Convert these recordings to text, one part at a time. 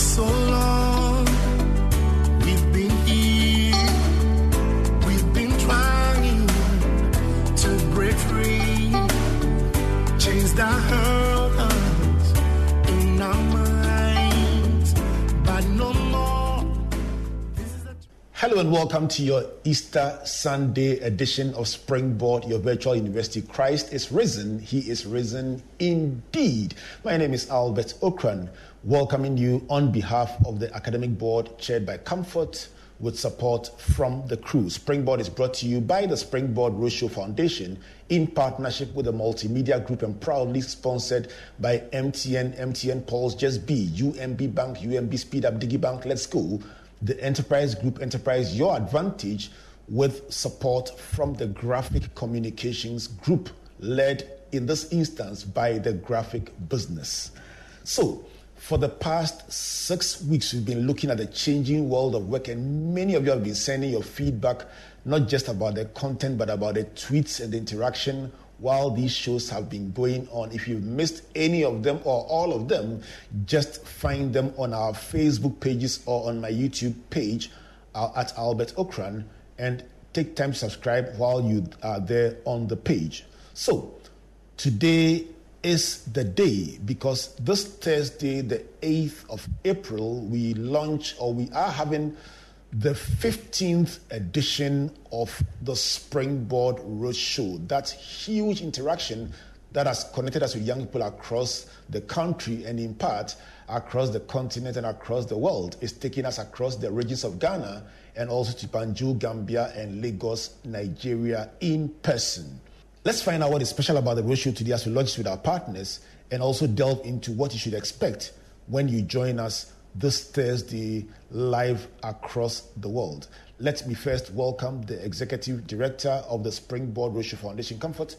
so long, we've been here, we've been trying to break free, chains that hurt us in our minds, but no more. Hello and welcome to your Easter Sunday edition of Springboard, your virtual university. Christ is risen. He is risen indeed. My name is Albert Ocran, welcoming you on behalf of the academic board chaired by Comfort with support from the crew. Springboard is brought to you by the Springboard Roadshow Foundation in partnership with the Multimedia Group and proudly sponsored by MTN, MTN Pulse, Just B, UMB Bank, UMB Speed Up, DigiBank, Let's Go, the Enterprise Group, Enterprise Your Advantage, with support from the Graphic Communications Group, led in this instance by the Graphic Business. So, for the past six weeks, we've been looking at the changing world of work, and many of you have been sending your feedback, not just about the content, but about the tweets and the interaction while these shows have been going on. If you've missed any of them or all of them, just find them on our Facebook pages or on my YouTube page uh, at Albert Ocran and take time to subscribe while you are there on the page. So, today is the day because this Thursday, the 8th of April, we launch or we are having the 15th edition of the Springboard Roadshow. That huge interaction that has connected us with young people across the country and, in part, across the continent and across the world is taking us across the regions of Ghana and also to Banjul, Gambia, and Lagos, Nigeria in person. Let's find out what is special about the roadshow today as we launch with our partners and also delve into what you should expect when you join us this Thursday live across the world. Let me first welcome the Executive Director of the Springboard Roadshow Foundation, Comfort.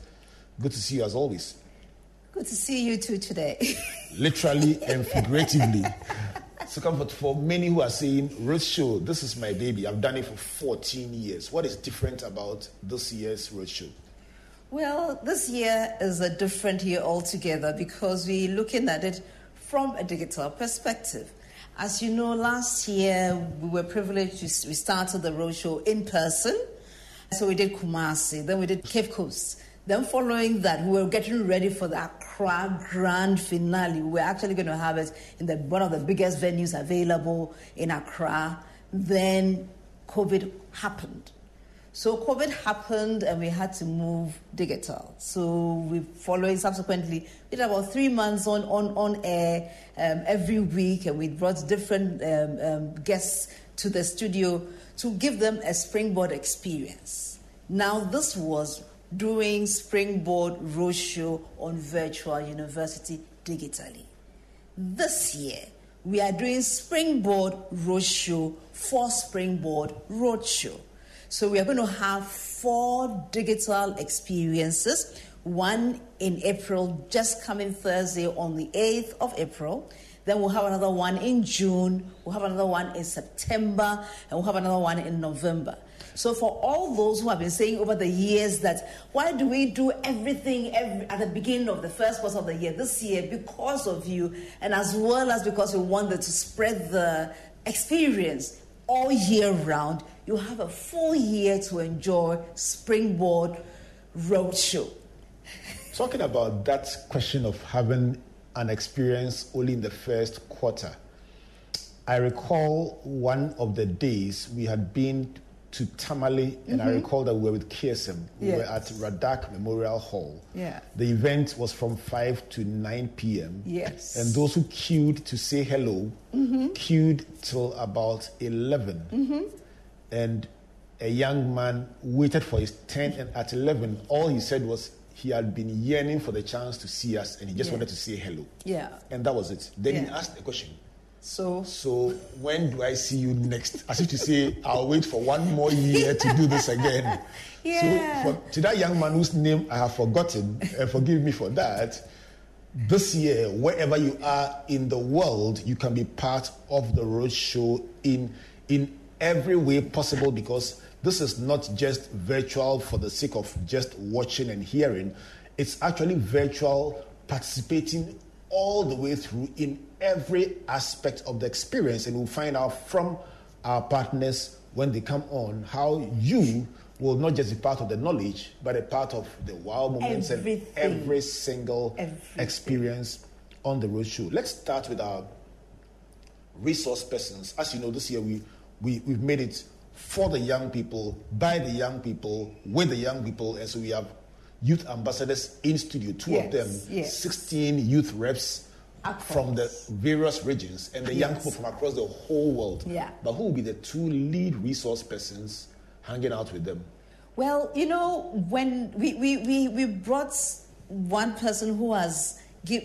Good to see you as always. Good to see you too today. Literally and figuratively. So, Comfort, for many who are saying, Roadshow, this is my baby, I've done it for 14 years. What is different about this year's Roadshow? Well, this year is a different year altogether because we're looking at it from a digital perspective. As you know, last year we were privileged to we started the roadshow in person. So we did Kumasi, then we did Cape Coast. Then following that, we were getting ready for the Accra grand finale. We were actually going to have it in the, one of the biggest venues available in Accra. Then COVID happened. So COVID happened and we had to move digital. So we following subsequently we did about three months on on on air um, every week, and we brought different um, um, guests to the studio to give them a springboard experience. Now this was doing springboard roadshow on virtual university digitally. This year we are doing springboard roadshow for springboard roadshow. So we are going to have four digital experiences. One in April, just coming Thursday on the 8th of April. Then we'll have another one in June. We'll have another one in September. And we'll have another one in November. So for all those who have been saying over the years that why do we do everything every, at the beginning of the first quarter of the year this year because of you and as well as because we wanted to spread the experience all year round you have a full year to enjoy Springboard Roadshow. Talking about that question of having an experience only in the first quarter, I recall one of the days we had been to Tamale, and I mm-hmm. recall that we were with KSM. We were at Radak Memorial Hall. Yeah. The event was from 5 to 9 p.m. Yes. And those who queued to say hello mm-hmm. queued till about 11. Mm-hmm. And a young man waited for his turn, and at 11, all he said was he had been yearning for the chance to see us, and he just Yeah. wanted to say hello. Yeah. And that was it. Then he asked a question So so when do I see you next? As if to say, I'll wait for one more year to do this again. Yeah. So for, to that young man whose name I have forgotten, and forgive me for that, this year, wherever you are in the world, you can be part of the road show in in every way possible because this is not just virtual for the sake of just watching and hearing. It's actually virtual participating all the way through in every aspect of the experience. And we'll find out from our partners when they come on how you will not just be part of the knowledge, but a part of the wow moments Everything. and every single Everything. experience on the road show. Let's start with our resource persons. As you know, this year we, we, we've made it for the young people, by the young people, with the young people. And so we have youth ambassadors in studio, two of them, yes. 16 youth reps Across. from the various regions, and the young people from across the whole world. Yeah. But who will be the two lead resource persons hanging out with them? Well, you know, when we, we, we, we brought one person who has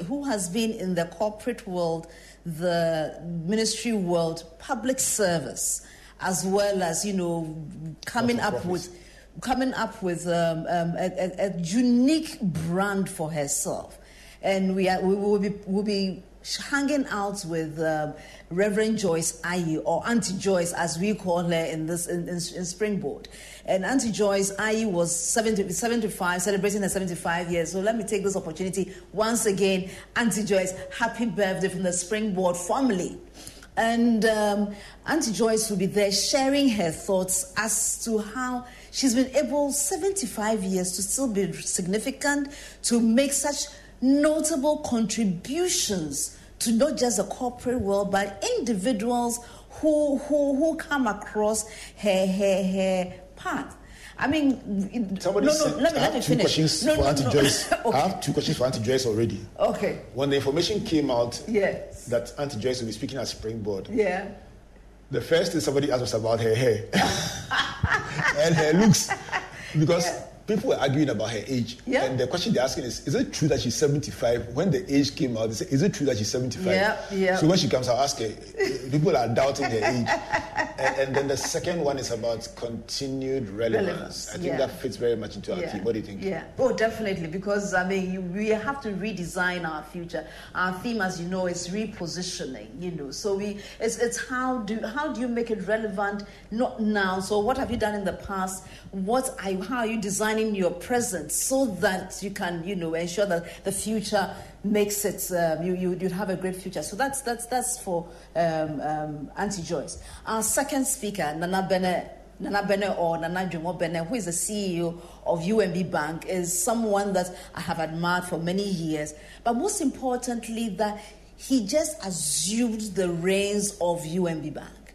who has been in the corporate world, the ministry world, public service, as well as you know, coming up with coming up with um, um, a, a, a unique brand for herself, and we are we will be will be hanging out with um, Reverend Joyce Aryee or Auntie Joyce as we call her in this in, in, in Springboard. And Auntie Joyce Aryee was 70, 75, celebrating her 75 years. So let me take this opportunity once again, Auntie Joyce, happy birthday from the Springboard family. And um, Auntie Joyce will be there sharing her thoughts as to how she's been able, 75 years, to still be significant, to make such notable contributions to not just the corporate world, but individuals who, who, who come across her, her, her path. I mean, Somebody no, no, said, let me, I let have me two finish. questions No, for no, Auntie no. Joyce. I have two questions for Auntie Joyce already. okay. When the information came out Yes. that Auntie Joyce will be speaking at Springboard, Yeah. the first thing somebody asked was about her hair and her looks because Yeah. People were arguing about her age. Yeah. And the question they're asking is Is it true that she's 75? When the age came out, they said, Is it true that she's 75? Yeah, yeah. So when she comes, I'll ask her. People are doubting her age. and, and then the second one is about continued relevance. Relevance, I think yeah. that fits very much into our theme. What do you think? Yeah. Oh, definitely. Because I mean, you, we have to redesign our future. Our theme, as you know, is repositioning. You know, so we it's it's how do how do you make it relevant? Not now. So what have you done in the past? What are you, how are you designing your present so that you can you know ensure that the future makes it um, you you you have a great future. So that's that's that's for um, um, Auntie Joyce. Our second speaker, Nana Bennett. Nana Benneh or Nana Dwemoh Benneh, who is the CEO of UMB Bank, is someone that I have admired for many years. But most importantly, that he just assumed the reins of UMB Bank.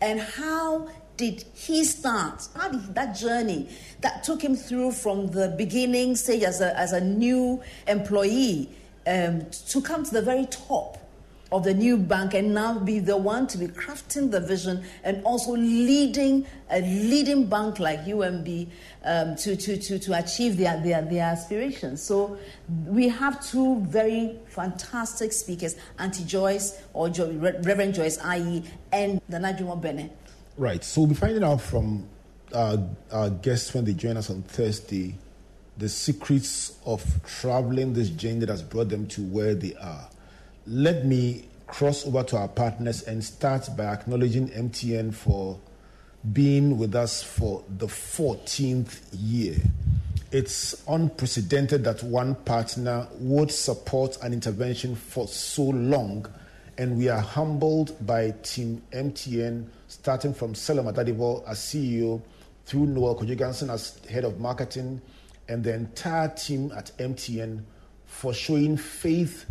And how did he start? How did that journey that took him through from the beginning say as a, as a new employee um, to come to the very top? of the new bank and now be the one to be crafting the vision and also leading a leading bank like UMB um, to, to, to, to achieve their, their, their aspirations. So we have two very fantastic speakers, Auntie Joyce or jo- Reverend Joyce Aryee and Nana Dwemoh Benneh. Right. So we'll be finding out from our, our guests when they join us on Thursday the secrets of traveling this journey that has brought them to where they are. Let me cross over to our partners and start by acknowledging MTN for being with us for the 14th year. It's unprecedented that one partner would support an intervention for so long, and we are humbled by Team MTN, starting from Selorm Adadevoh as CEO, through Noel Kojo-Ganson as head of marketing, and the entire team at MTN for showing faith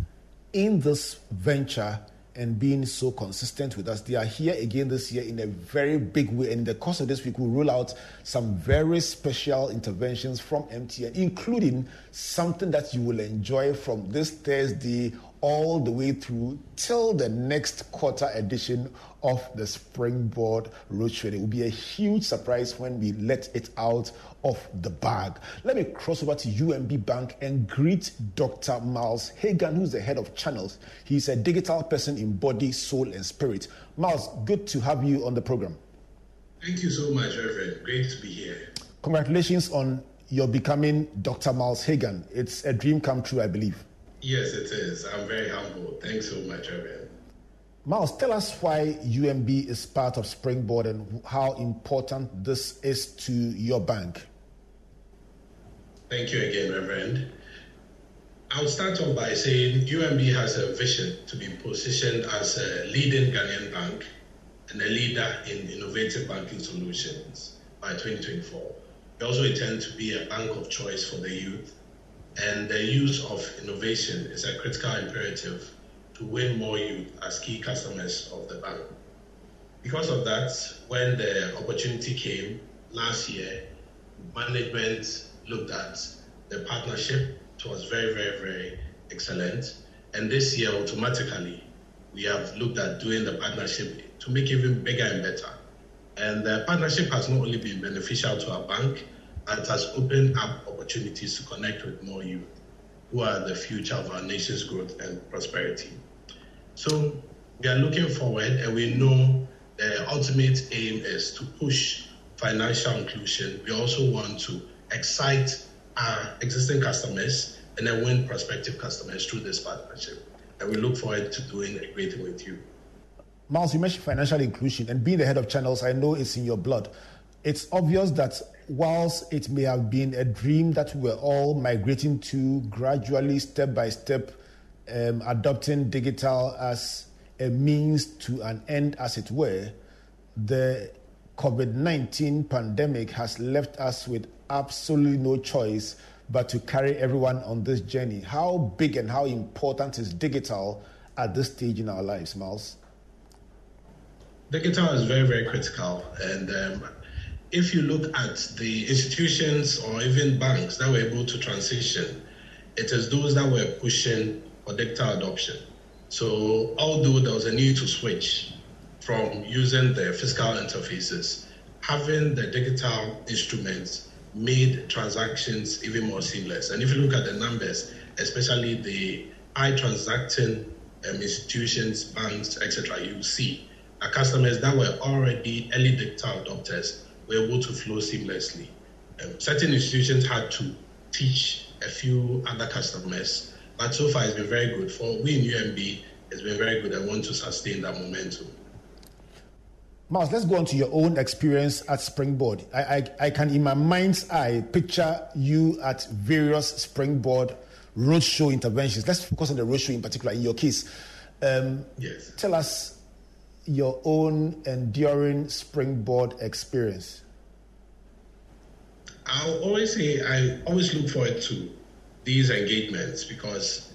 in this venture and being so consistent with us. They are here again this year in a very big way. And in the course of this week, we'll roll out some very special interventions from MTN, including something that you will enjoy from this Thursday all the way through till the next quarter edition of the Springboard Roadshow. It will be a huge surprise when we let it out of the bag. Let me cross over to UMB Bank and greet Dr. Miles Hagan, who's the head of channels. He's a digital person in body, soul, and spirit. Miles, good to have you on the program. Thank you so much, Reverend. Great to be here. Congratulations on your becoming Dr. Miles Hagan. It's a dream come true, I believe. Yes, it is. I'm very humbled. Thanks so much, Reverend. Miles, tell us why UMB is part of Springboard and how important this is to your bank. Thank you again, Reverend. I'll start off by saying UMB has a vision to be positioned as a leading Ghanaian bank and a leader in innovative banking solutions by 2024. We also intend to be a bank of choice for the youth, and the use of innovation is a critical imperative to win more youth as key customers of the bank. Because of that, when the opportunity came last year, management looked at the partnership it was very, very, very excellent. And this year, automatically, we have looked at doing the partnership to make it even bigger and better. And the partnership has not only been beneficial to our bank, it has opened up opportunities to connect with more youth who are the future of our nation's growth and prosperity. So we are looking forward and we know the ultimate aim is to push financial inclusion. We also want to excite our existing customers and then win prospective customers through this partnership. And we look forward to doing a great thing with you. Miles, you mentioned financial inclusion and being the head of channels, I know it's in your blood. It's obvious that whilst it may have been a dream that we were all migrating to gradually, step by step, um, adopting digital as a means to an end, as it were, the COVID 19 pandemic has left us with absolutely no choice but to carry everyone on this journey. How big and how important is digital at this stage in our lives, Miles? Digital is very, very critical. And um, if you look at the institutions or even banks that were able to transition, it is those that were pushing for digital adoption. So, although there was a need to switch from using the physical interfaces, having the digital instruments made transactions even more seamless. And if you look at the numbers, especially the high transacting um, institutions, banks, etc., you see our customers that were already early digital adopters were able to flow seamlessly. Um, certain institutions had to teach a few other customers, but so far it's been very good. For we in UMB, it's been very good. I want to sustain that momentum. Miles, let's go on to your own experience at Springboard. I, I, I, can, in my mind's eye, picture you at various Springboard roadshow interventions. Let's focus on the roadshow in particular, in your case. Um, yes. Tell us your own enduring Springboard experience. I'll always say I always look forward to these engagements because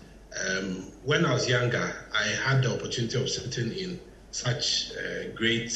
um, when I was younger, I had the opportunity of sitting in such uh, great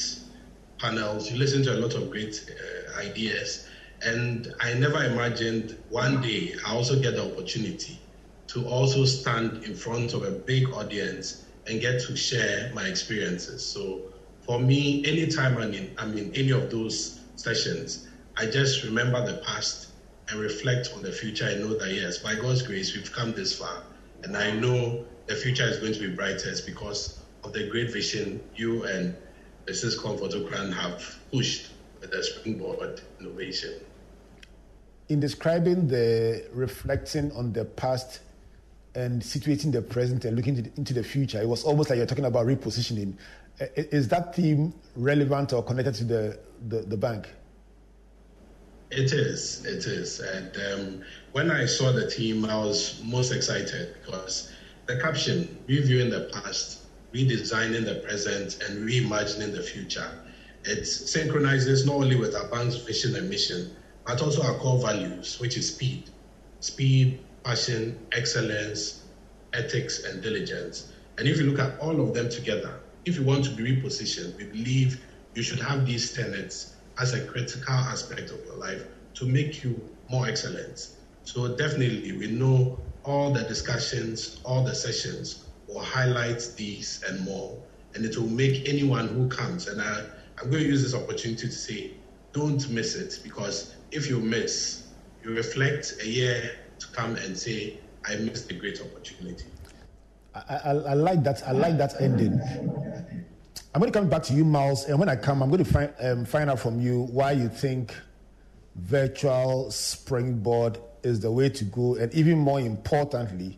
panels, you listen to a lot of great uh, ideas. And I never imagined one day I also get the opportunity to also stand in front of a big audience and get to share my experiences. So for me, anytime I'm in, I'm in any of those sessions, I just remember the past and reflect on the future. I know that yes, by God's grace, we've come this far. And I know the future is going to be brightest because of the great vision you and Mrs. Comfort Ocran have pushed with the springboard innovation. In describing the reflecting on the past and situating the present and looking into the future, it was almost like you're talking about repositioning. Is that theme relevant or connected to the, the, the bank? It is, it is. And um, when I saw the team, I was most excited because the caption, reviewing the past, redesigning the present and reimagining the future. It synchronizes not only with our bank's vision and mission, but also our core values, which is speed. Speed, passion, excellence, ethics, and diligence. And if you look at all of them together, if you want to be repositioned, we believe you should have these tenets as a critical aspect of your life to make you more excellent. So definitely, we know all the discussions, all the sessions will highlight these and more. And it will make anyone who comes, and I, I'm going to use this opportunity to say, don't miss it because if you miss, you reflect a year to come and say, I missed a great opportunity. I, I, I like that. I like that ending. I'm going to come back to you, Miles, and when I come, I'm going to find, um, find out from you why you think virtual springboard is the way to go, and even more importantly,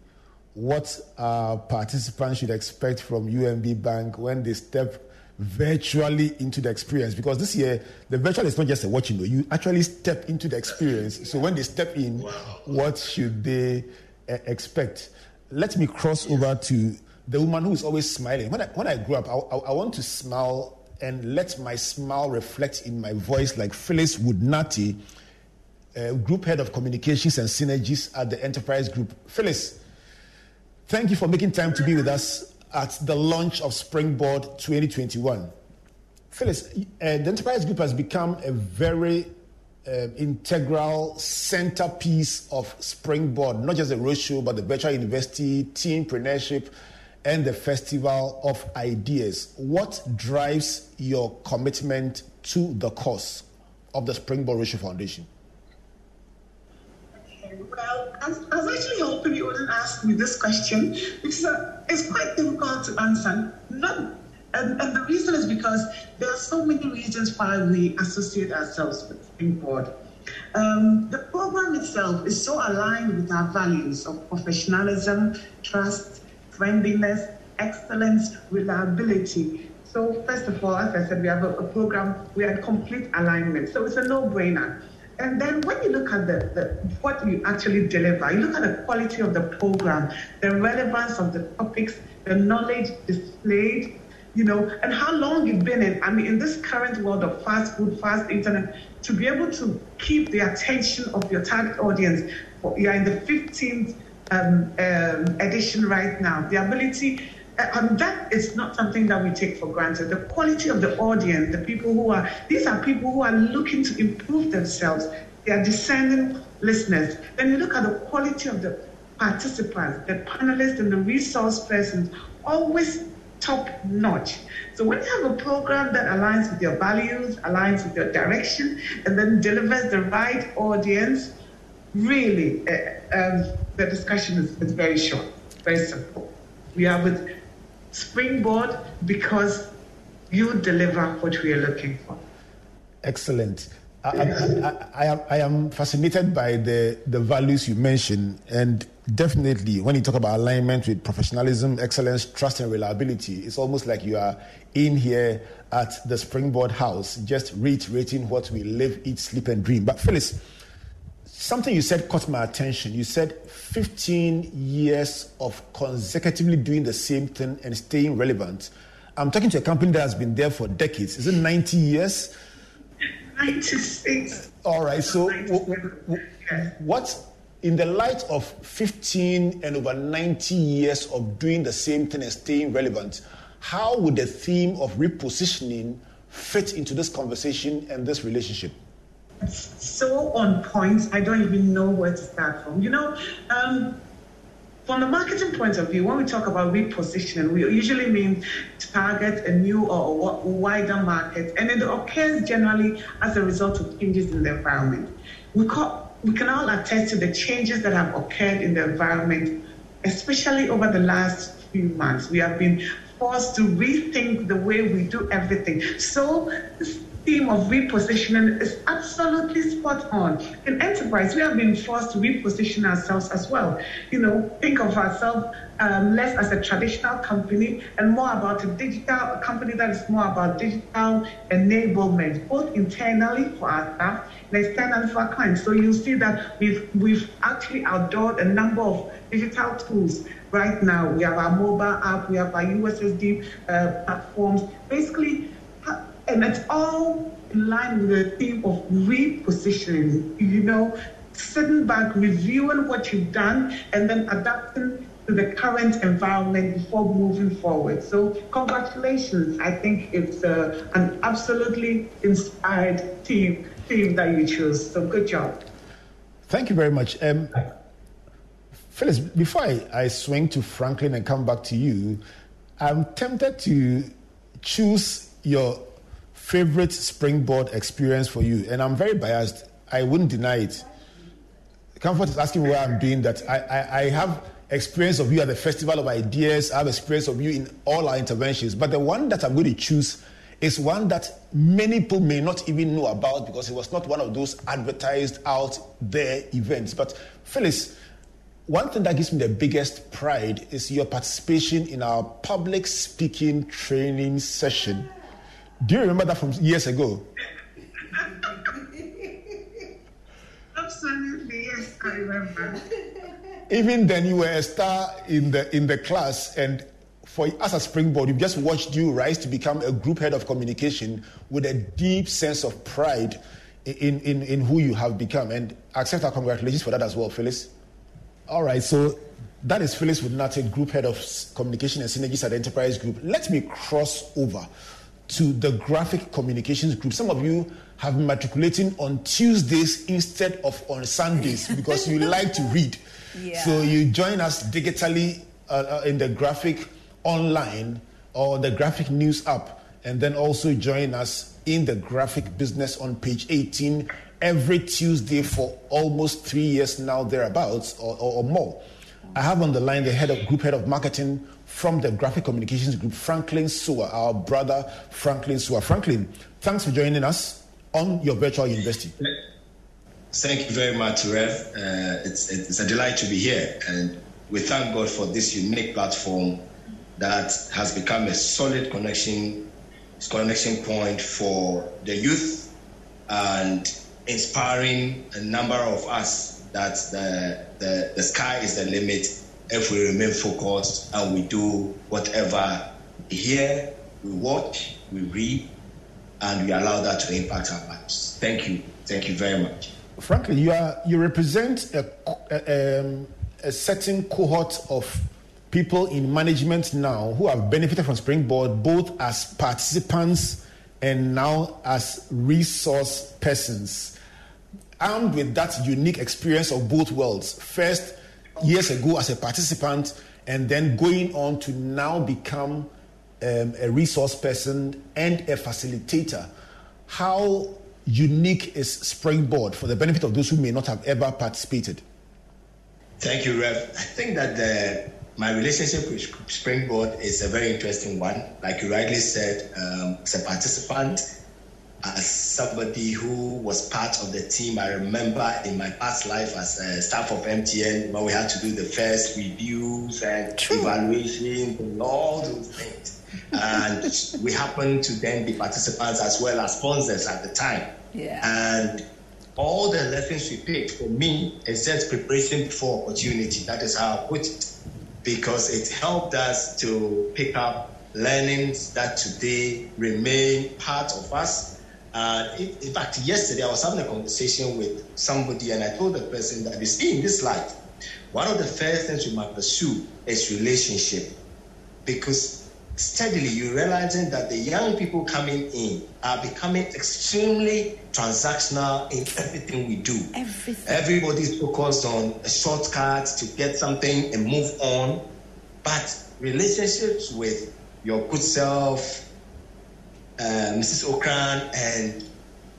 what our participants should expect from UMB Bank when they step virtually into the experience because this year the virtual is not just a watching you, you actually step into the experience so when they step in wow. what should they uh, expect. Let me cross over to the woman who is always smiling. When I, when I grew up, I, I, I want to smile and let my smile reflect in my voice like Phyllis Woodnati, uh, Group Head of Communications and Synergies at the Enterprise Group. Phyllis, thank you for making time to be with us at the launch of Springboard 2021. Phyllis, uh, the Enterprise Group has become a very uh, integral centerpiece of Springboard, not just the roadshow, but the virtual university, teampreneurship, and the Festival of Ideas. What drives your commitment to the cause of the Springboard Roadshow Foundation? Well, I was, actually hoping you wouldn't ask me this question because uh, it's quite difficult to answer. Not, and, and, the reason is because there are so many reasons why we associate ourselves with Springboard. Um, the program itself is so aligned with our values of professionalism, trust, friendliness, excellence, reliability. So, first of all, as I said, we have a, a program, we are in complete alignment. So, it's a no brainer. And then when you look at the, the, what you actually deliver, you look at the quality of the program, the relevance of the topics, the knowledge displayed, you know, and how long you've been in. I mean, in this current world of fast food, fast internet, to be able to keep the attention of your target audience, you're in the 15th um, um, edition right now. The ability, uh, um, that is not something that we take for granted. The quality of the audience, the people who are, these are people who are looking to improve themselves. They are discerning listeners. Then you look at the quality of the participants, the panelists, and the resource persons, always top notch. So when you have a program that aligns with your values, aligns with your direction, and then delivers the right audience, really, uh, um, the discussion is, is very short, very simple. We are with Springboard because you deliver what we are looking for. Excellent. I, I, I, am, I am fascinated by the, the values you mentioned, and definitely when you talk about alignment with professionalism, excellence, trust, and reliability, it's almost like you are in here at the Springboard House, just reiterating what we live, eat, sleep, and dream. But Phyllis, Something you said caught my attention. You said 15 years of consecutively doing the same thing and staying relevant. I'm talking to a company that has been there for decades. Is it 90 years? 96. All right. So, w- w- what, in the light of 15 and over 90 years of doing the same thing and staying relevant, how would the theme of repositioning fit into this conversation and this relationship? So on point, I don't even know where to start from. You know, um, from the marketing point of view, when we talk about repositioning, we usually mean target a new or wider market, and it occurs generally as a result of changes in the environment. We, call, we can all attest to the changes that have occurred in the environment, especially over the last few months. We have been forced to rethink the way we do everything. So, this theme of repositioning is absolutely spot on. In enterprise, we have been forced to reposition ourselves as well. You know, think of ourselves um, less as a traditional company and more about a digital a company that is more about digital enablement, both internally for our staff and externally for our clients. So you'll see that we've we've actually outdoored a number of digital tools right now. We have our mobile app, we have our USSD uh, platforms. Basically, and it's all in line with the theme of repositioning, you know, sitting back, reviewing what you've done, and then adapting to the current environment before moving forward. So, congratulations. I think it's uh, an absolutely inspired team, team that you chose. So, good job. Thank you very much. Um, Phyllis, before I, I swing to Franklin and come back to you, I'm tempted to choose your favorite springboard experience for you? And I'm very biased. I wouldn't deny it. Comfort is asking why I'm doing that. I, I, I have experience of you at the Festival of Ideas. I have experience of you in all our interventions. But the one that I'm going to choose is one that many people may not even know about because it was not one of those advertised out there events. But Phyllis, one thing that gives me the biggest pride is your participation in our public speaking training session do you remember that from years ago? Absolutely, yes, I remember. even then, you were a star in the in the class, and for us at Springboard, we've just watched you rise to become a group head of communication with a deep sense of pride in, in, in who you have become. And accept our congratulations for that as well, Phyllis. All right, so that is Phyllis Wudnate, Group Head of Communication and Synergies at Enterprise Group. Let me cross over to the Graphic Communications Group. Some of you have been matriculating on Tuesdays instead of on Sundays because you like to read. Yeah. So you join us digitally uh, uh, in the Graphic Online or the Graphic News app, and then also join us in the Graphic Business on page 18 every Tuesday for almost three years now, thereabouts, or, or, or more. I have on the line the head of group head of marketing from the graphic communications group, Franklin Sewer, our brother Franklin Sewer. Franklin, thanks for joining us on your virtual university. Thank you very much, Rev. Uh, it's, it's a delight to be here, and we thank God for this unique platform that has become a solid connection connection point for the youth and inspiring a number of us that the, the, the sky is the limit if we remain focused and we do whatever we hear, we watch, we read, and we allow that to impact our lives. Thank you. Thank you very much. Franklin, you are you represent a, a, um, a certain cohort of people in management now who have benefited from Springboard both as participants and now as resource persons. Armed with that unique experience of both worlds, first years ago as a participant, and then going on to now become um, a resource person and a facilitator. How unique is Springboard for the benefit of those who may not have ever participated? Thank you, Rev. I think that the, my relationship with Springboard is a very interesting one. Like you rightly said, um, as a participant, as somebody who was part of the team, I remember in my past life as a staff of MTN when we had to do the first reviews and True. evaluations and all those things. and we happened to then be participants as well as sponsors at the time. Yeah. And all the lessons we picked for me is just preparation for opportunity. That is how I put it. Because it helped us to pick up learnings that today remain part of us. And in, in fact, yesterday I was having a conversation with somebody and I told the person that you see in this life, one of the first things we must pursue is relationship. Because steadily you're realizing that the young people coming in are becoming extremely transactional in everything we do. Everything. Everybody's focused on a shortcut to get something and move on. But relationships with your good self, uh, Mrs. Ocran, and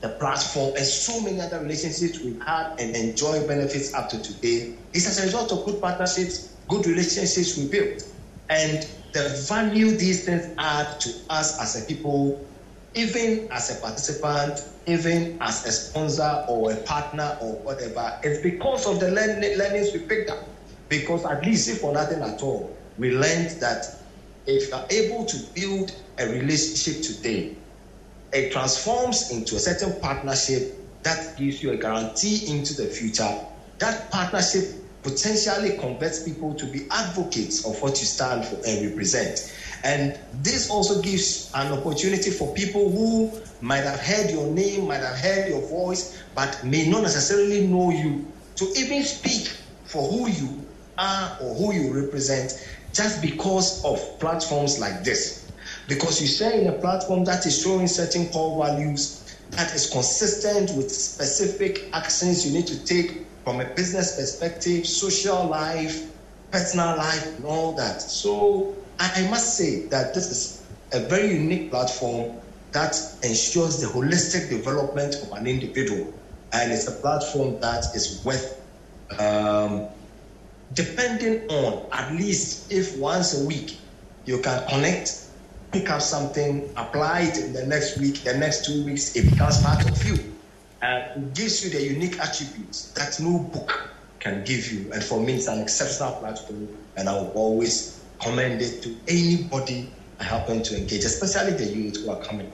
the platform, and so many other relationships we've had and enjoy benefits up to today is as a result of good partnerships, good relationships we built. And the value these things add to us as a people, even as a participant, even as a sponsor or a partner or whatever, it's because of the learn- learnings we picked up. Because at least, if for nothing at all, we learned that if you are able to build a relationship today, it transforms into a certain partnership that gives you a guarantee into the future. That partnership potentially converts people to be advocates of what you stand for and represent. And this also gives an opportunity for people who might have heard your name, might have heard your voice, but may not necessarily know you to even speak for who you are or who you represent just because of platforms like this. Because you share in a platform that is showing certain core values that is consistent with specific actions you need to take from a business perspective, social life, personal life, and all that. So I must say that this is a very unique platform that ensures the holistic development of an individual. And it's a platform that is worth um, depending on at least if once a week you can connect, pick up something, apply it in the next week, the next two weeks, it becomes part of you. And it gives you the unique attributes that no book can give you. And for me, it's an exceptional platform, and I will always commend it to anybody I happen to engage, especially the youth who are coming.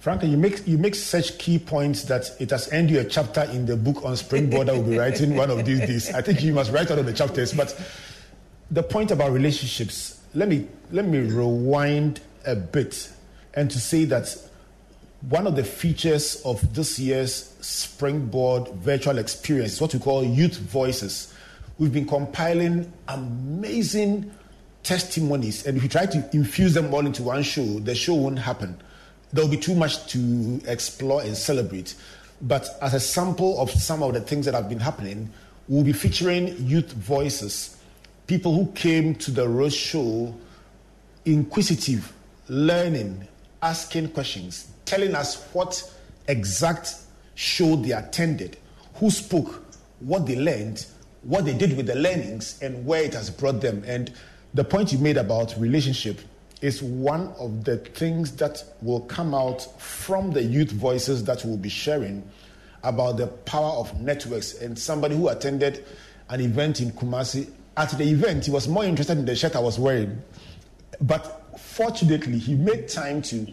Franklin, you make you make such key points that it has earned you a chapter in the book on springboard that we'll be writing one of these days. I think you must write out of the chapters. But the point about relationships, let me let me rewind a bit and to say that one of the features of this year's springboard virtual experience is what we call youth voices. We've been compiling amazing testimonies, and if you try to infuse them all into one show, the show won't happen there will be too much to explore and celebrate. But as a sample of some of the things that have been happening, we'll be featuring youth voices, people who came to the Road Show inquisitive, learning, asking questions, telling us what exact show they attended, who spoke, what they learned, what they did with the learnings, and where it has brought them. And the point you made about relationship is one of the things that will come out from the youth voices that we'll be sharing about the power of networks. And somebody who attended an event in Kumasi, at the event, he was more interested in the shirt I was wearing. But fortunately, he made time to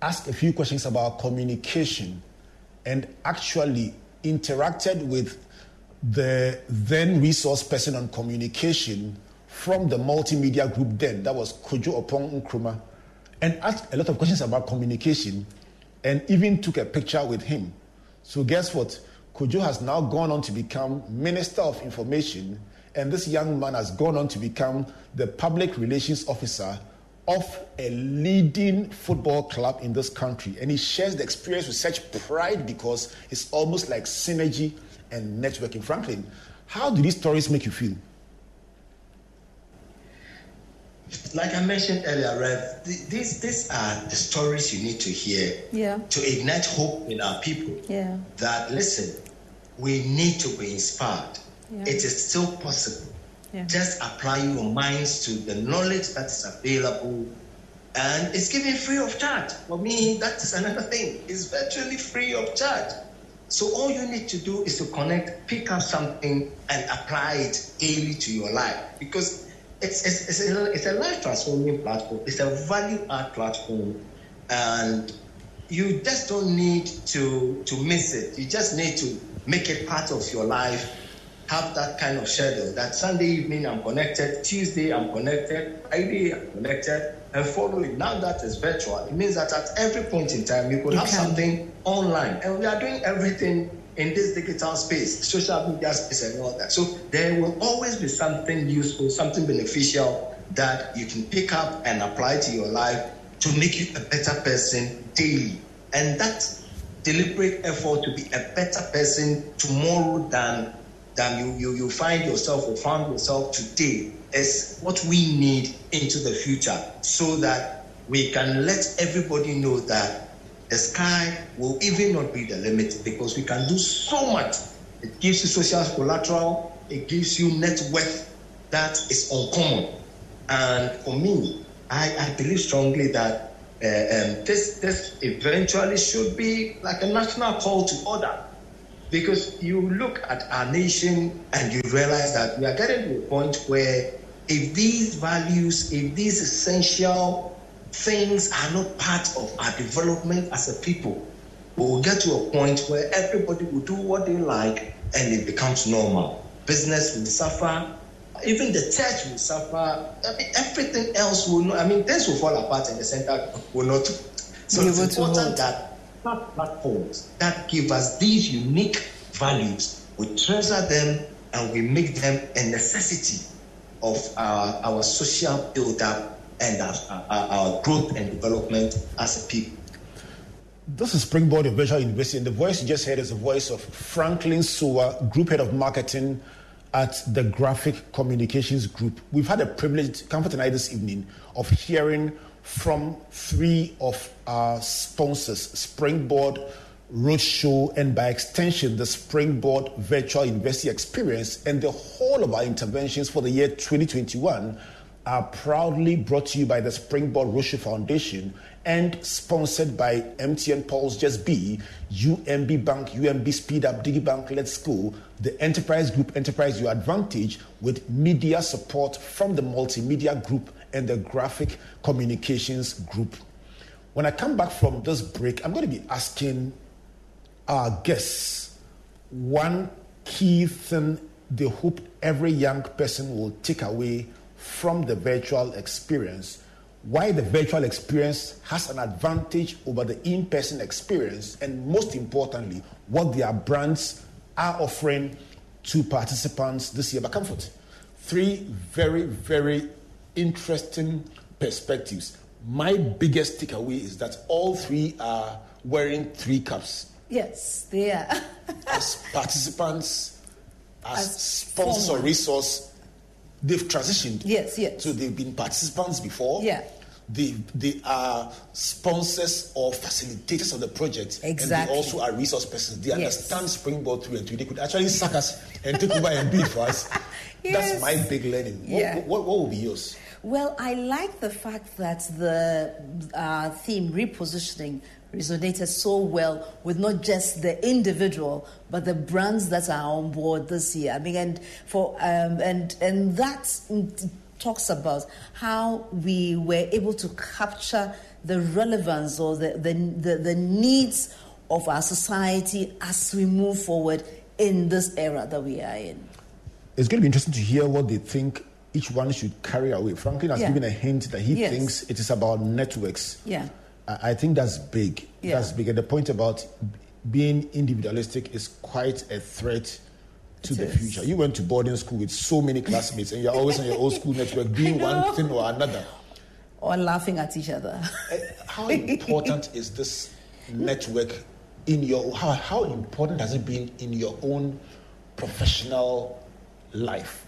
ask a few questions about communication and actually interacted with the then resource person on communication from the multimedia group then, that was Kojo Oppong Nkrumah, and asked a lot of questions about communication and even took a picture with him. So, guess what? Kojo has now gone on to become Minister of Information, and this young man has gone on to become the public relations officer of a leading football club in this country. And he shares the experience with such pride because it's almost like synergy and networking. Franklin, how do these stories make you feel? like I mentioned earlier, Rev, these these are the stories you need to hear yeah. to ignite hope in our people. Yeah. That listen, we need to be inspired. Yeah. It is still possible. Yeah. Just apply your minds to the knowledge that is available, and it's given free of charge. For me, that is another thing. It's virtually free of charge. So all you need to do is to connect, pick up something, and apply it daily to your life because it's, it's, it's, a, it's a life transforming platform. It's a value add platform. And you just don't need to, to miss it. You just need to make it part of your life. Have that kind of schedule. That Sunday evening I'm connected, Tuesday I'm connected, Friday I'm connected, and following. Now that is virtual. It means that at every point in time you could you have can. something online. And we are doing everything in this digital space, social media space, and all that. So there will always be something useful, something beneficial that you can pick up and apply to your life to make you a better person daily. And that deliberate effort to be a better person tomorrow than than you, you, you find yourself or found yourself today is what we need into the future so that we can let everybody know that the sky will even not be the limit because we can do so much. It gives you social collateral, it gives you net worth that is uncommon. And for me, I, I believe strongly that uh, um, this, this eventually should be like a national call to order. Because you look at our nation and you realize that we are getting to a point where if these values, if these essential things are not part of our development as a people. We will get to a point where everybody will do what they like and it becomes normal. Business will suffer, even the church will suffer. I mean, everything else will not, I mean, things will fall apart and the center will not. So it's important that platforms that give us these unique values, we treasure them and we make them a necessity of our, our social build-up and our, our, our growth and development as a people. This is Springboard Virtual University, and the voice you just heard is the voice of Franklin Sowa, Group Head of Marketing at the Graphic Communications Group. We've had a privilege, Comfort and I, this evening, of hearing from three of our sponsors Springboard Roadshow, and by extension, the Springboard Virtual University Experience, and the whole of our interventions for the year 2021 are proudly brought to you by the Springboard Roadshow Foundation and sponsored by MTN Pulse Just Be, UMB Bank, UMB Speed Up, DigiBank Let's Go, the Enterprise Group Enterprise Your Advantage with media support from the Multimedia Group and the Graphic Communications Group. When I come back from this break, I'm going to be asking our guests one key thing they hope every young person will take away from the virtual experience, why the virtual experience has an advantage over the in person experience, and most importantly, what their brands are offering to participants this year by Comfort. Three very, very interesting perspectives. My biggest takeaway is that all three are wearing three caps. Yes, they are. as participants, as, As sponsors or former. resource, they've transitioned. Yes, yes. So they've been participants before. Yeah. They, they are sponsors or facilitators of the project. Exactly. And they also are resource persons. They Yes. understand Springboard through and through. They could actually suck us and take over and do it for us. Yes. That's my big learning. What, Yeah. what, what will be yours? Well, I like the fact that the uh, theme repositioning resonated so well with not just the individual but the brands that are on board this year. I mean, and for um, and and that talks about how we were able to capture the relevance or the the, the, the needs of our society as we move forward in this era that we are in. It's going to be interesting to hear what they think each one should carry away. Franklin has Yeah. given a hint that he Yes. thinks it is about networks. Yeah. I think that's big. Yeah. That's big. And the point about being individualistic is quite a threat to It the is. future. You went to boarding school with so many classmates, and you're always on your old school network doing one thing or another. Or laughing at each other. Eh, How important is this network in your how, how important has it been in your own professional life?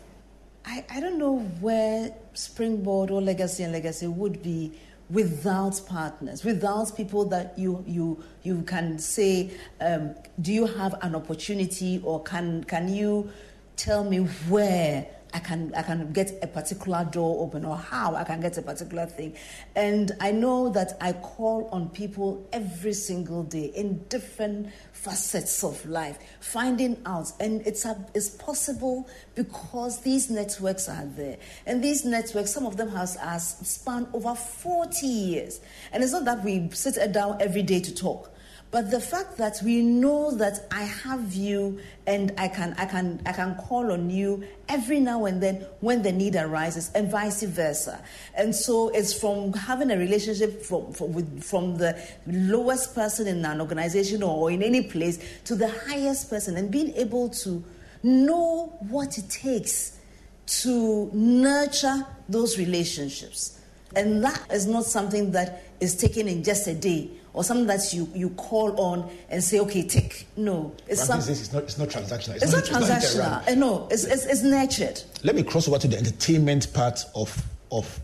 I, I don't know where Springboard or Legacy and Legacy would be without partners, without people that you you you can say, um, do you have an opportunity or can can you tell me where I can I can get a particular door open or how I can get a particular thing. And I know that I call on people every single day in different facets of life, finding out, and it's a, it's possible because these networks are there, and these networks, some of them has, has span over forty years, and it's not that we sit down every day to talk. But the fact that we know that I have you and I can I can I can call on you every now and then when the need arises and vice versa. And so it's from having a relationship from from, with, from the lowest person in an organization or in any place to the highest person and being able to know what it takes to nurture those relationships. And that is not something that is taken in just a day or something that you, you call on and say, okay, take. No, it's, some, it's not, it's not transactional. it's not hit and transactional. Uh, no, it's, it's, it's nurtured. Let me cross over to the entertainment part of of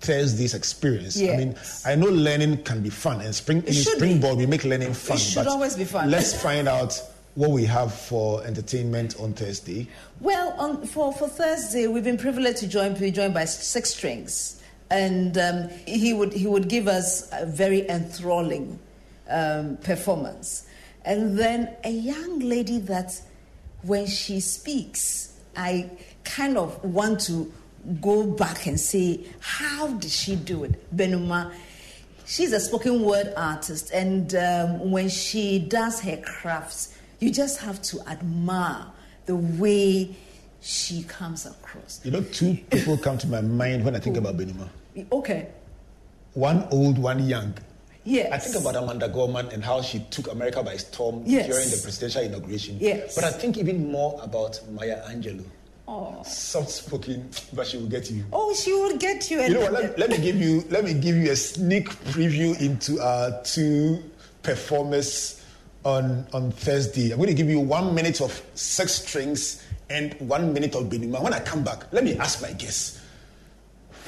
Thursday's experience. I mean, I know learning can be fun, and spring in should. Springboard we make learning fun. should but always be fun. Let's find out what we have for entertainment on Thursday. Well, on, for, for Thursday, we've been privileged to join, be joined by Six Strings. And um, he, would, he would give us a very enthralling um, performance. And then a young lady that, when she speaks, I kind of want to go back and say, how did she do it? Benuma. She's a spoken word artist, and um, when she does her crafts, you just have to admire the way she comes across. You know, two people come to my mind when I think about Benuma. Okay. One old, one young. Yes. I think about Amanda Gorman and how she took America by storm Yes. during the presidential inauguration. Yes. But I think even more about Maya Angelou. Oh. Soft spoken, but she will get you. Oh, she will get you. You know what? Let, let me give you let me give you a sneak preview into our two performers on on Thursday. I'm going to give you one minute of six strings and one minute of Benuma. When I come back, let me ask my guests: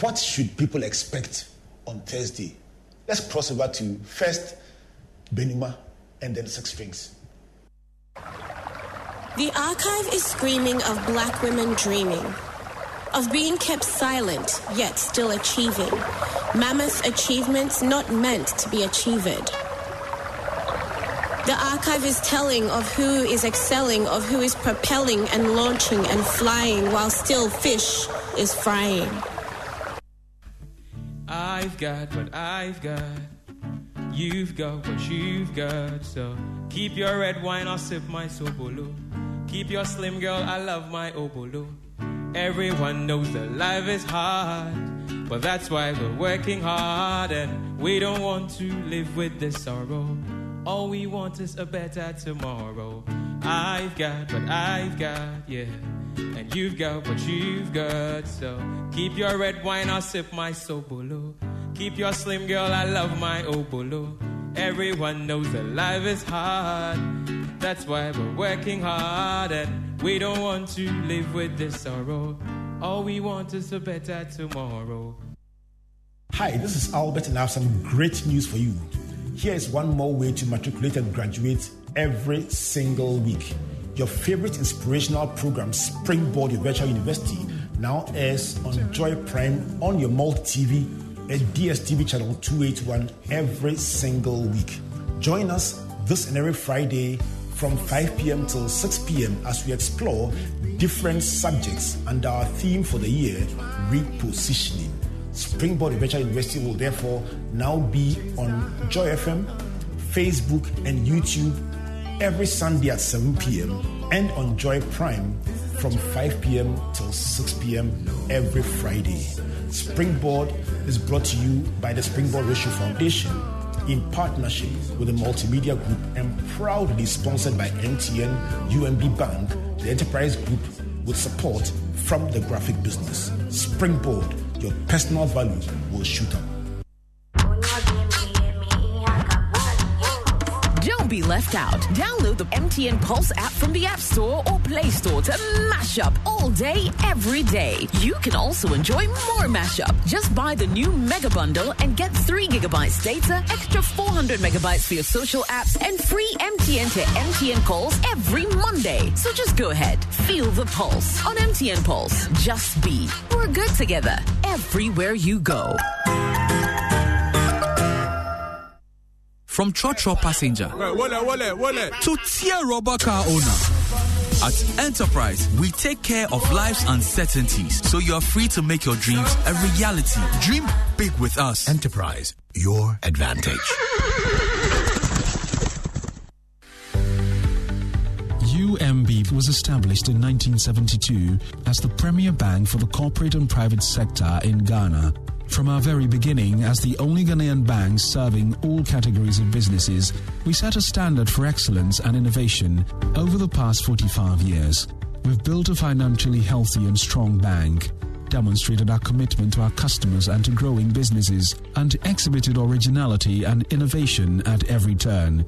What should people expect on Thursday? Let's cross over to first Benuma and then six strings. The archive is screaming of black women dreaming, of being kept silent yet still achieving, mammoth achievements not meant to be achieved. The archive is telling of who is excelling, of who is propelling and launching and flying while still fish is frying. I've got what I've got. you've got what you've got. So keep your red wine, I'll sip my sobolo. Keep your slim girl, I love my obolo. Everyone knows that life is hard, but that's why we're working hard and we don't want to live with this sorrow. All we want is a better tomorrow. I've got what I've got, yeah. And you've got what you've got, so keep your red wine, I'll sip my sobolo. Keep your slim girl, I love my obolo. Everyone knows that life is hard. That's why we're working hard and we don't want to live with this sorrow. All we want is a better tomorrow. Hi, this is Albert, and I have some great news for you. Here is one more way to matriculate and graduate every single week. Your favorite inspirational program, Springboard Your Virtual University, now airs on Joy Prime on your multi TV at DSTV channel 281 every single week. Join us this and every Friday from 5 p.m. till 6 p.m. as we explore different subjects under our theme for the year, repositioning. Springboard Virtual University will therefore now be on Joy FM, Facebook, and YouTube every Sunday at 7 p.m. and on Joy Prime from 5 p.m. till 6 p.m. every Friday. Springboard is brought to you by the Springboard Ratio Foundation in partnership with the Multimedia Group and proudly sponsored by MTN UMB Bank, the enterprise group with support from the graphic business. Springboard, your personal value will shoot up. Be left out. Download the MTN Pulse app from the App Store or Play Store to mash up all day, every day. You can also enjoy more mashup. Just buy the new Mega Bundle and get 3 gigabytes data, extra 400 megabytes for your social apps, and free MTN to MTN calls every Monday. So just go ahead, feel the pulse on MTN Pulse. Just be. We're good together everywhere you go. From Trotro passenger to tier rubber car owner. At Enterprise, we take care of life's uncertainties so you're free to make your dreams a reality. Dream big with us. Enterprise, your advantage. UMB was established in 1972 as the premier bank for the corporate and private sector in Ghana. From our very beginning, as the only Ghanaian bank serving all categories of businesses, we set a standard for excellence and innovation over the past 45 years. We've built a financially healthy and strong bank, demonstrated our commitment to our customers and to growing businesses, and exhibited originality and innovation at every turn.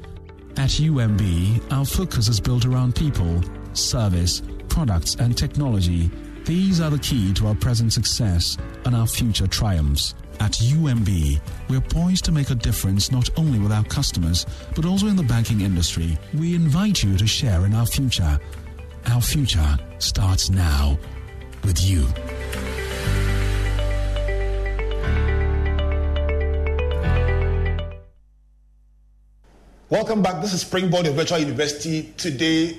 At UMB, our focus is built around people, service, products, and technology. These are the key to our present success and our future triumphs. At UMB, we're poised to make a difference not only with our customers, but also in the banking industry. We invite you to share in our future. Our future starts now with you. Welcome back. This is Springboard of Virtual University. Today,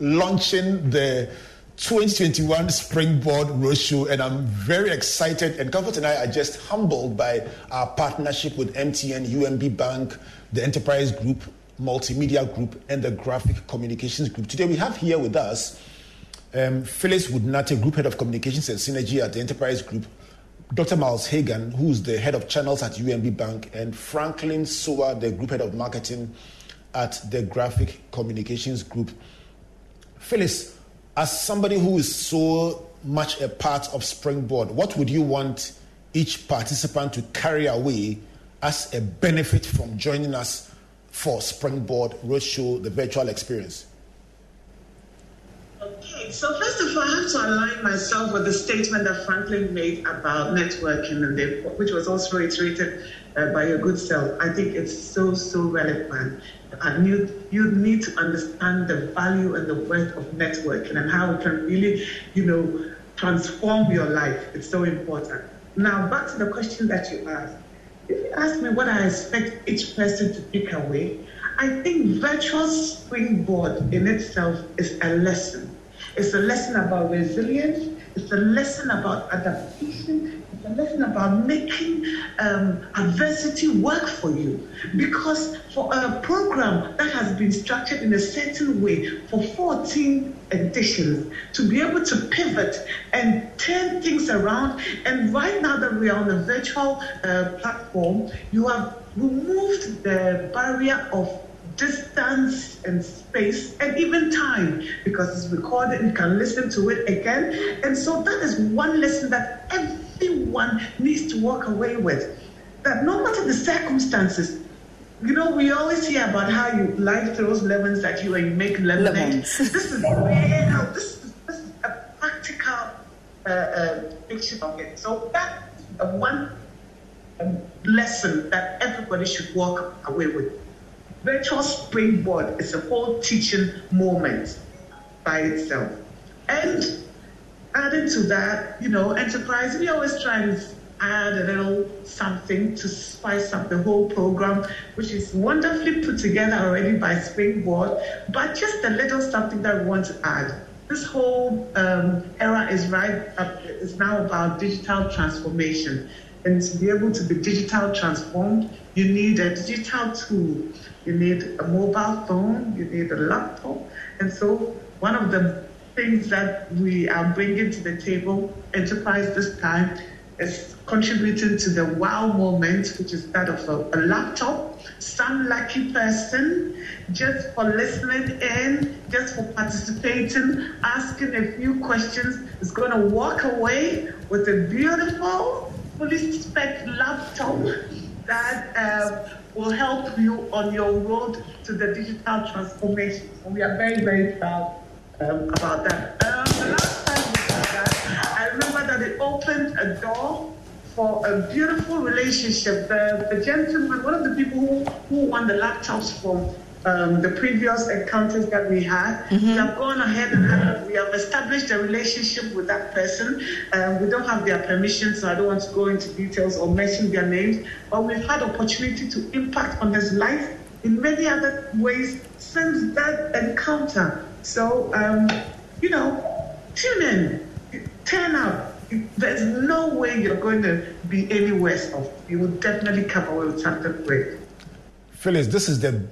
launching the 2021 Springboard Roadshow, and I'm very excited. And Comfort and I are just humbled by our partnership with MTN, UMB Bank, the Enterprise Group, Multimedia Group, and the Graphic Communications Group. Today, we have here with us um, Phyllis Woodnate, Group Head of Communications and Synergy at the Enterprise Group, Dr. Miles Hagan, who's the head of channels at UMB Bank, and Franklin Soa, the group head of marketing at the Graphic Communications Group. Phyllis, as somebody who is so much a part of Springboard, what would you want each participant to carry away as a benefit from joining us for Springboard Roadshow, the virtual experience? Okay, so first of all, I have to align myself with the statement that Franklin made about networking, and which was also reiterated uh, by your good self. I think it's so, so relevant. And you, you need to understand the value and the worth of networking and how it can really, you know, transform your life. It's so important. Now, back to the question that you asked. If you ask me what I expect each person to pick away, I think virtual springboard in itself is a lesson. It's a lesson about resilience. It's a lesson about adaptation. Lesson about making um, adversity work for you. Because for a program that has been structured in a certain way for 14 editions, to be able to pivot and turn things around, and right now that we are on a virtual uh, platform, you have removed the barrier of distance and space and even time because it's recorded you can listen to it again and so that is one lesson that everyone needs to walk away with that no matter the circumstances you know, we always hear about how you life throws lemons at you and you make lemonade. Lemons. this is real. This is, this is a practical uh, uh, picture of it. So that's uh, one um, lesson that everybody should walk away with. Virtual Springboard is a whole teaching moment by itself. And adding to that, you know, enterprise, we always try and add a little something to spice up the whole program, which is wonderfully put together already by Springboard, but just a little something that we want to add. This whole um, era is right up, is now about digital transformation. And to be able to be digital transformed, you need a digital tool. You need a mobile phone, you need a laptop. And so one of the things that we are bringing to the table, enterprise this time, is contributing to the wow moment, which is that of a, a laptop. Some lucky person, just for listening in, just for participating, asking a few questions, is going to walk away with a beautiful, fully spec laptop that uh, will help you on your road to the digital transformation. We are very, very proud um, about that. Um, the last time we did that, I remember that it opened a door for a beautiful relationship. The, the gentleman, one of the people who, who won the laptops from um, the previous encounters that we had, we have gone ahead and we have established a relationship with that person. Um, we don't have their permission, so I don't want to go into details or mention their names, but we've had opportunity to impact on his life in many other ways since that encounter. So, um, you know, tune in, turn up. There's no way you're going to be any worse off. You will definitely come away with something great. Phyllis, this is the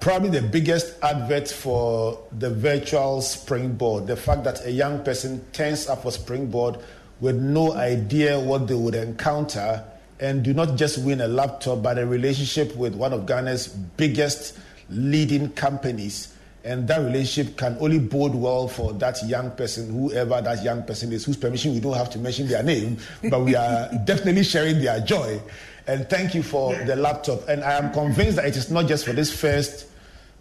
probably the biggest advert for the virtual springboard. The fact that a young person turns up for springboard with no idea what they would encounter and do not just win a laptop, but a relationship with one of Ghana's biggest leading companies. And that relationship can only bode well for that young person, whoever that young person is, whose permission we don't have to mention their name, but we are definitely sharing their joy. And thank you for the laptop. And I am convinced that it is not just for this first,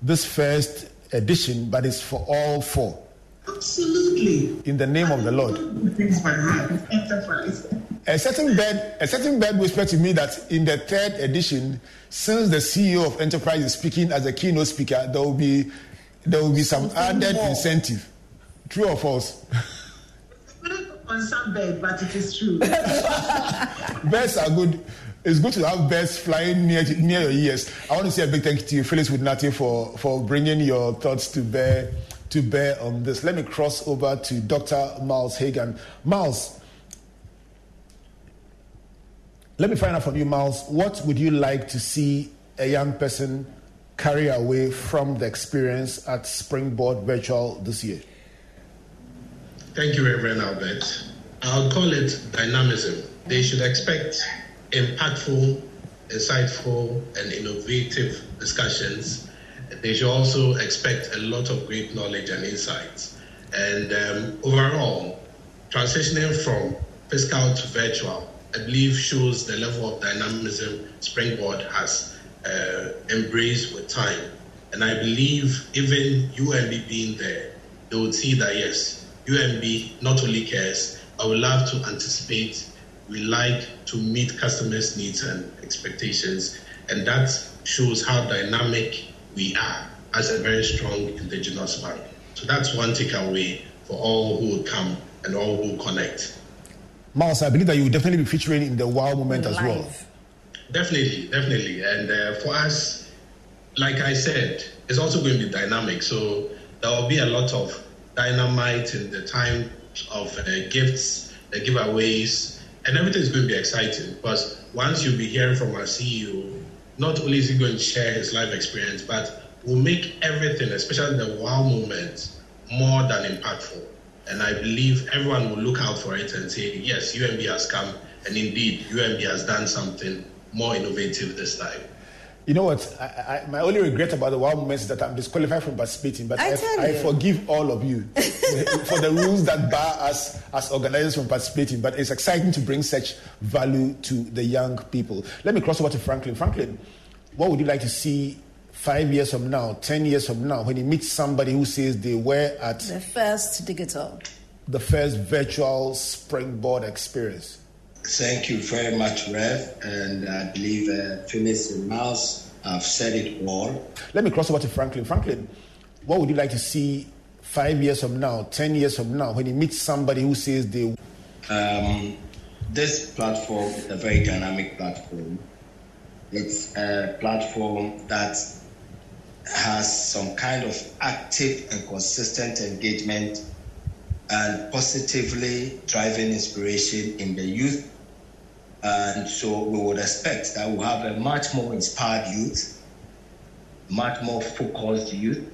this first edition, but it's for all four. Absolutely. In the name of the Lord. Things by heart, enterprise. A certain bird, a certain bird whispered to me that in the third edition, since the CEO of Enterprise is speaking as a keynote speaker, there will be there will be some added incentive. True or false? On some bed, but it is true. birds are good. It's good to have birds flying near near your ears. I want to say a big thank you to you, Phyllis Woodnati, for for bringing your thoughts to bear to bear on this. Let me cross over to Dr. Miles Hagan. Miles, let me find out from you, Miles. What would you like to see a young person carry away from the experience at Springboard Virtual this year? Thank you, Reverend Albert. I'll call it dynamism. They should expect impactful, insightful, and innovative discussions. They should also expect a lot of great knowledge and insights. And um, overall, transitioning from physical to virtual, I believe shows the level of dynamism Springboard has uh, embraced with time. And I believe even UMB being there, they would see that yes, UMB not only cares, I would love to anticipate, we like to meet customers' needs and expectations. And that shows how dynamic we are as a very strong indigenous bank. So that's one takeaway for all who will come and all who connect. Miles, I believe that you will definitely be featuring in the wow moment as well. Definitely, definitely. And uh, for us, like I said, it's also going to be dynamic. So there will be a lot of dynamite in the time of uh, gifts, the giveaways, and everything is going to be exciting because once you'll be hearing from our CEO, not only is he going to share his life experience, but will make everything, especially the wow moments, more than impactful. And I believe everyone will look out for it and say, yes, UMB has come, and indeed, UMB has done something more innovative this time. You know what? I, I, my only regret about the wild moments is that I'm disqualified from participating, but I, I forgive all of you for the rules that bar us as organizers from participating. But it's exciting to bring such value to the young people. Let me cross over to Franklin. Franklin, what would you like to see five years from now, ten years from now, when you meet somebody who says they were at the first digital, the first virtual springboard experience? Thank you very much, Rev. And I believe uh, Phyllis and Miles have said it all. Let me cross over to Franklin. Franklin, what would you like to see five years from now, ten years from now, when you meet somebody who says they. Um, this platform is a very dynamic platform. It's a platform that has some kind of active and consistent engagement and positively driving inspiration in the youth and so we would expect that we'll have a much more inspired youth, much more focused youth,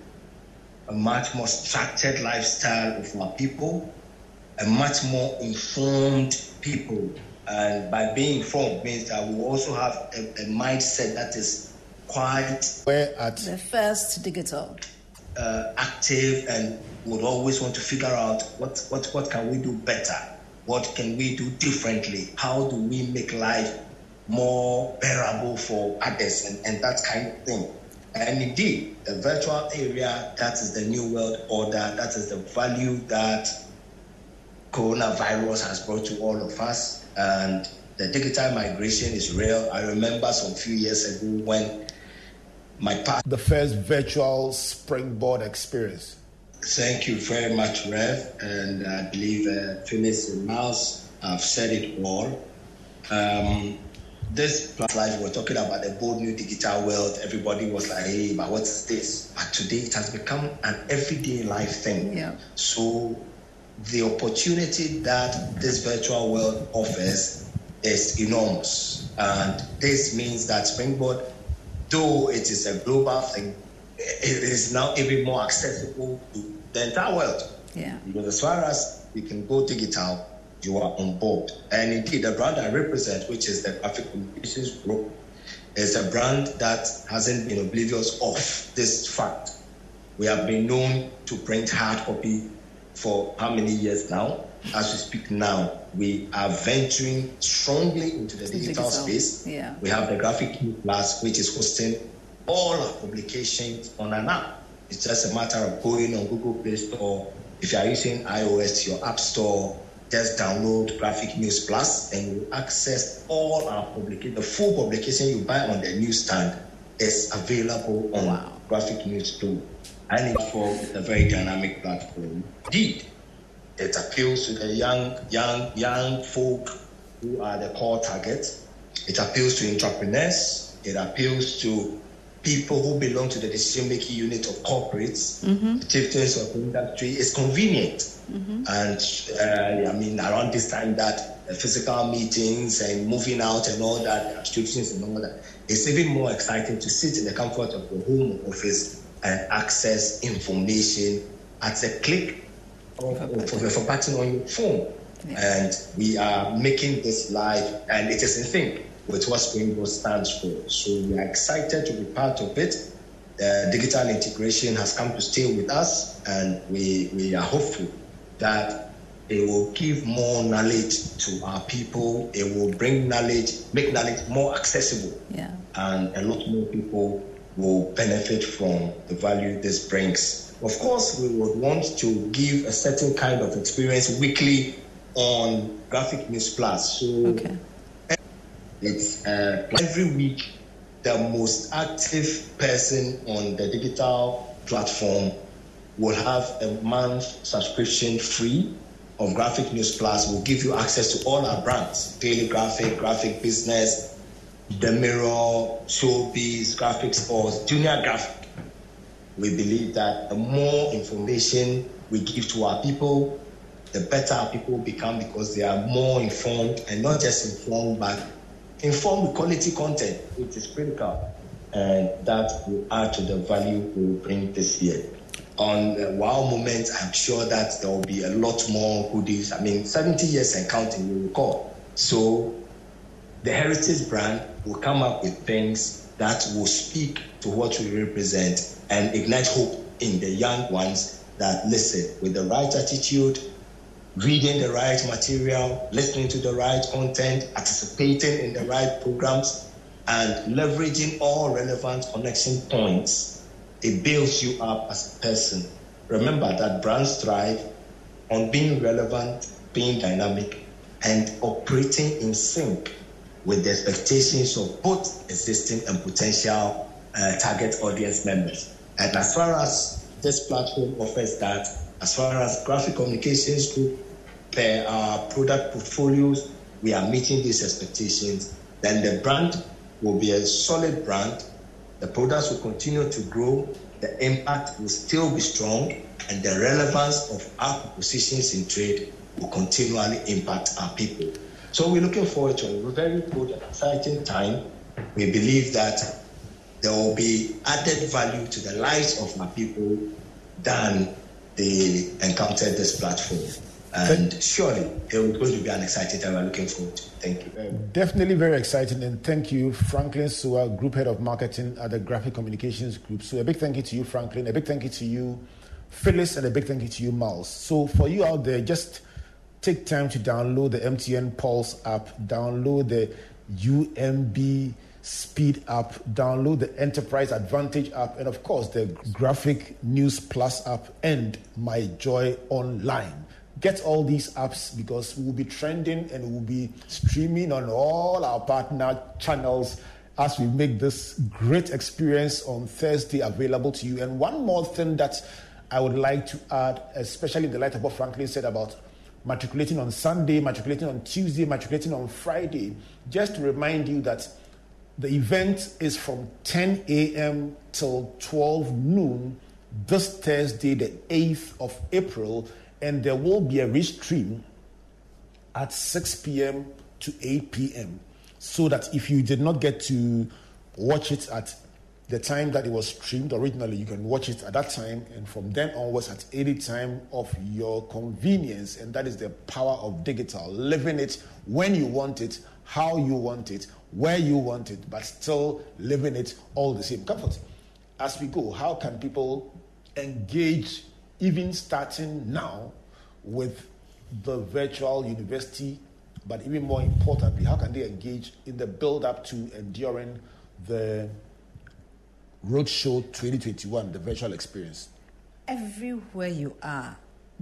a much more structured lifestyle of our people, a much more informed people. And by being informed means that we also have a, a mindset that is quite where at the first digital uh, active and would always want to figure out what, what, what can we do better what can we do differently? How do we make life more bearable for others and, and that kind of thing? And indeed, the virtual area, that is the new world order, that is the value that coronavirus has brought to all of us. And the digital migration is real. I remember some few years ago when my past the first virtual springboard experience Thank you very much, Rev. And I believe uh, Phyllis and Miles have said it all. Um, this life, we're talking about the bold new digital world. Everybody was like, hey, but what is this? But today it has become an everyday life thing. Yeah. So the opportunity that this virtual world offers is enormous. And this means that Springboard, though it is a global thing, it is now even more accessible to the entire world. Yeah. Because as far as you can go digital, you are on board. And indeed, the brand I represent, which is the Graphic Communications Group, is a brand that hasn't been oblivious of this fact. We have been known to print hard copy for how many years now? As we speak now, we are venturing strongly into the digital, digital. space. Yeah. We have the Graphic Plus, which is hosting all our publications on an app. It's just a matter of going on Google Play Store. If you are using iOS, your App Store, just download Graphic News Plus and you access all our publication. The full publication you buy on the newsstand is available on wow. Graphic News too. And it's for a very dynamic platform. Indeed, it appeals to the young, young, young folk who are the core target. It appeals to entrepreneurs. It appeals to people who belong to the decision making unit of corporates, mm-hmm. chieftains of industry, is convenient. Mm-hmm. And uh, I mean, around this time, that uh, physical meetings and moving out and all that, restrictions and all that, it's even more exciting to sit in the comfort of your home office and access information at the click of, of, of, of a button on your phone. Yeah. And we are making this live, and it is in sync with what Springboard stands for. So we are excited to be part of it. Uh, digital integration has come to stay with us, and we, we are hopeful that it will give more knowledge to our people. It will bring knowledge, make knowledge more accessible. Yeah. And a lot more people will benefit from the value this brings. Of course, we would want to give a certain kind of experience weekly on Graphic News Plus. So okay. It's uh, every week the most active person on the digital platform will have a month subscription free of Graphic News Plus. Will give you access to all our brands: Daily Graphic, Graphic Business, The Mirror, Showbiz, Graphic Sports, Junior Graphic. We believe that the more information we give to our people, the better our people become because they are more informed and not just informed, but informed with quality content, which is critical. And that will add to the value we will bring this year. On the wow moment, I'm sure that there will be a lot more goodies. I mean, 70 years and counting, you recall. So the heritage brand will come up with things that will speak to what we represent and ignite hope in the young ones that listen with the right attitude, reading the right material, listening to the right content, participating in the right programs, and leveraging all relevant connection points. It builds you up as a person. Remember that brands thrive on being relevant, being dynamic, and operating in sync with the expectations of both existing and potential uh, target audience members. And as far as this platform offers that, as far as graphic communications group per our product portfolios, we are meeting these expectations, then the brand will be a solid brand. The products will continue to grow, the impact will still be strong, and the relevance of our positions in trade will continually impact our people. So we're looking forward to a very good and exciting time. We believe that there will be added value to the lives of our people than they encountered this platform. And surely it was going to be an exciting time. I'm looking forward to. Thank you. Uh, definitely very exciting. And thank you, Franklin Sua, Group Head of Marketing at the Graphic Communications Group. So a big thank you to you, Franklin. A big thank you to you, Phyllis, and a big thank you to you, Miles. So for you out there, just take time to download the MTN Pulse app, download the UMB Speed app, download the Enterprise Advantage app, and of course the Graphic News Plus app and My Joy Online. Get all these apps because we will be trending and we'll be streaming on all our partner channels as we make this great experience on Thursday available to you. And one more thing that I would like to add, especially in the light of what Franklin said about matriculating on Sunday, matriculating on Tuesday, matriculating on Friday, just to remind you that the event is from 10 a.m. till 12 noon this Thursday, the 8th of April, and there will be a restream at 6 p.m. to 8 p.m. So that if you did not get to watch it at the time that it was streamed originally, you can watch it at that time, and from then onwards at any time of your convenience. And that is the power of digital, living it when you want it, how you want it, where you want it, but still living it all the same comfort. As we go, how can people engage, even starting now, with the virtual university? But even more importantly, how can they engage in the build up to and during the Roadshow 2021, the virtual experience? Everywhere you are,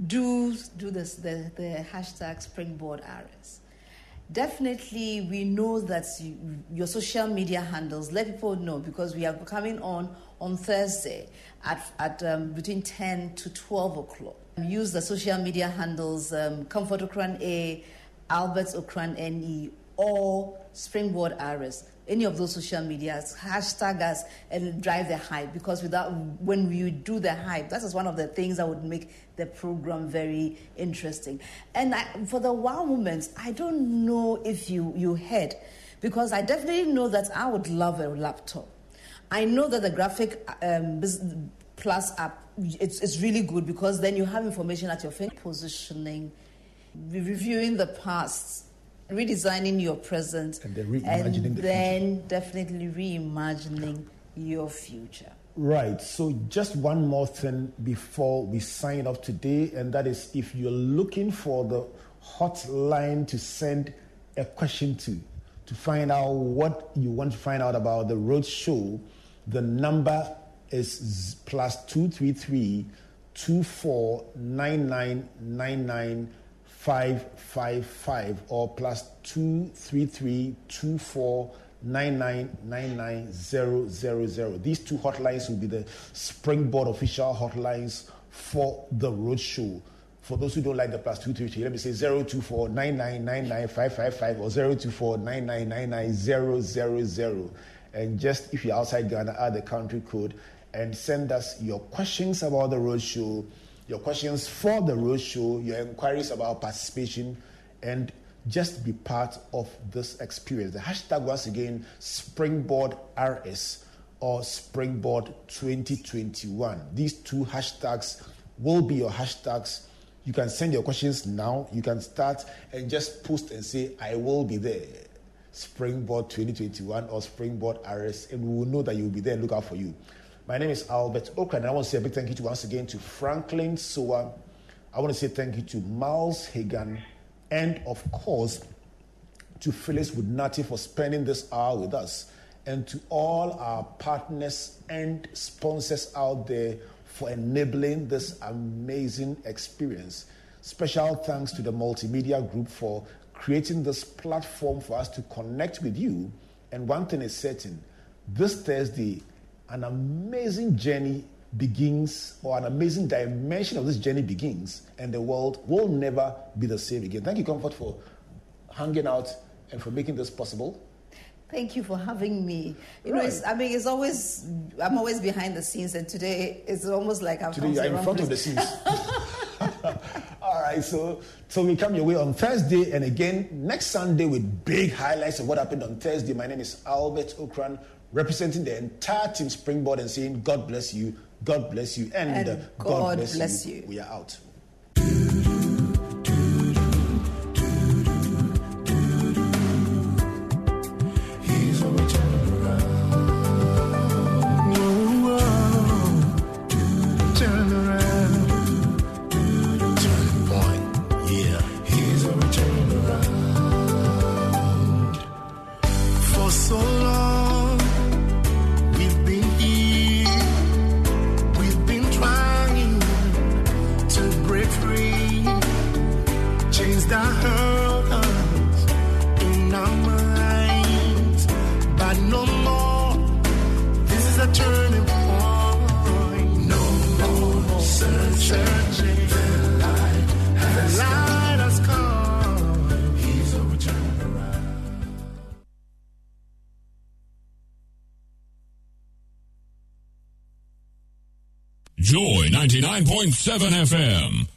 do do this the, the hashtag Springboard RS definitely we know that you, your social media handles let people know because we are coming on on thursday at, at um, between 10 to 12 o'clock. Use the social media handles um, comfort ocran a albert ocran ne or springboard rs any of those social medias, hashtag us and drive the hype because without when we do the hype, that is one of the things that would make the program very interesting. And I, for the wow moments, I don't know if you you heard because I definitely know that I would love a laptop. I know that the graphic um, plus app it's, it's really good because then you have information at your finger positioning, reviewing the past redesigning your present and then reimagining and the then definitely reimagining your future. Right. So, just one more thing before we sign off today, and that is if you're looking for the hotline to send a question to, to find out what you want to find out about the road show, the number is plus 233 249999 555 or plus 233 These two hotlines will be the Springboard official hotlines for the roadshow. For those who don't like the plus 233, let me say 024 or 024 And just if you're outside Ghana, add the country code and send us your questions about the roadshow your questions for the roadshow, your inquiries about participation, and just be part of this experience. The hashtag, once again, Springboard RS or Springboard 2021. These two hashtags will be your hashtags. You can send your questions now. You can start and just post and say, I will be there. Springboard 2021 or Springboard RS, and we will know that you'll be there and look out for you. My name is Albert Ocran, and I want to say a big thank you to once again to Franklin Soa. I want to say thank you to Miles Hagan, and of course to Phyllis Woodnati for spending this hour with us, and to all our partners and sponsors out there for enabling this amazing experience. Special thanks to the Multimedia Group for creating this platform for us to connect with you. And one thing is certain this Thursday, an amazing journey begins, or an amazing dimension of this journey begins, and the world will never be the same again. Thank you, Comfort, for hanging out and for making this possible. Thank you for having me. You Right. know, it's, I mean, it's always I'm always behind the scenes, and today it's almost like I'm Today you're in front of the scenes. All right, so so we come your way on Thursday and again next Sunday with big highlights of what happened on Thursday. My name is Albert Ocran, representing the entire team Springboard and saying God bless you, God bless you, and, And uh, God bless you. you. We are out. 99.7 FM.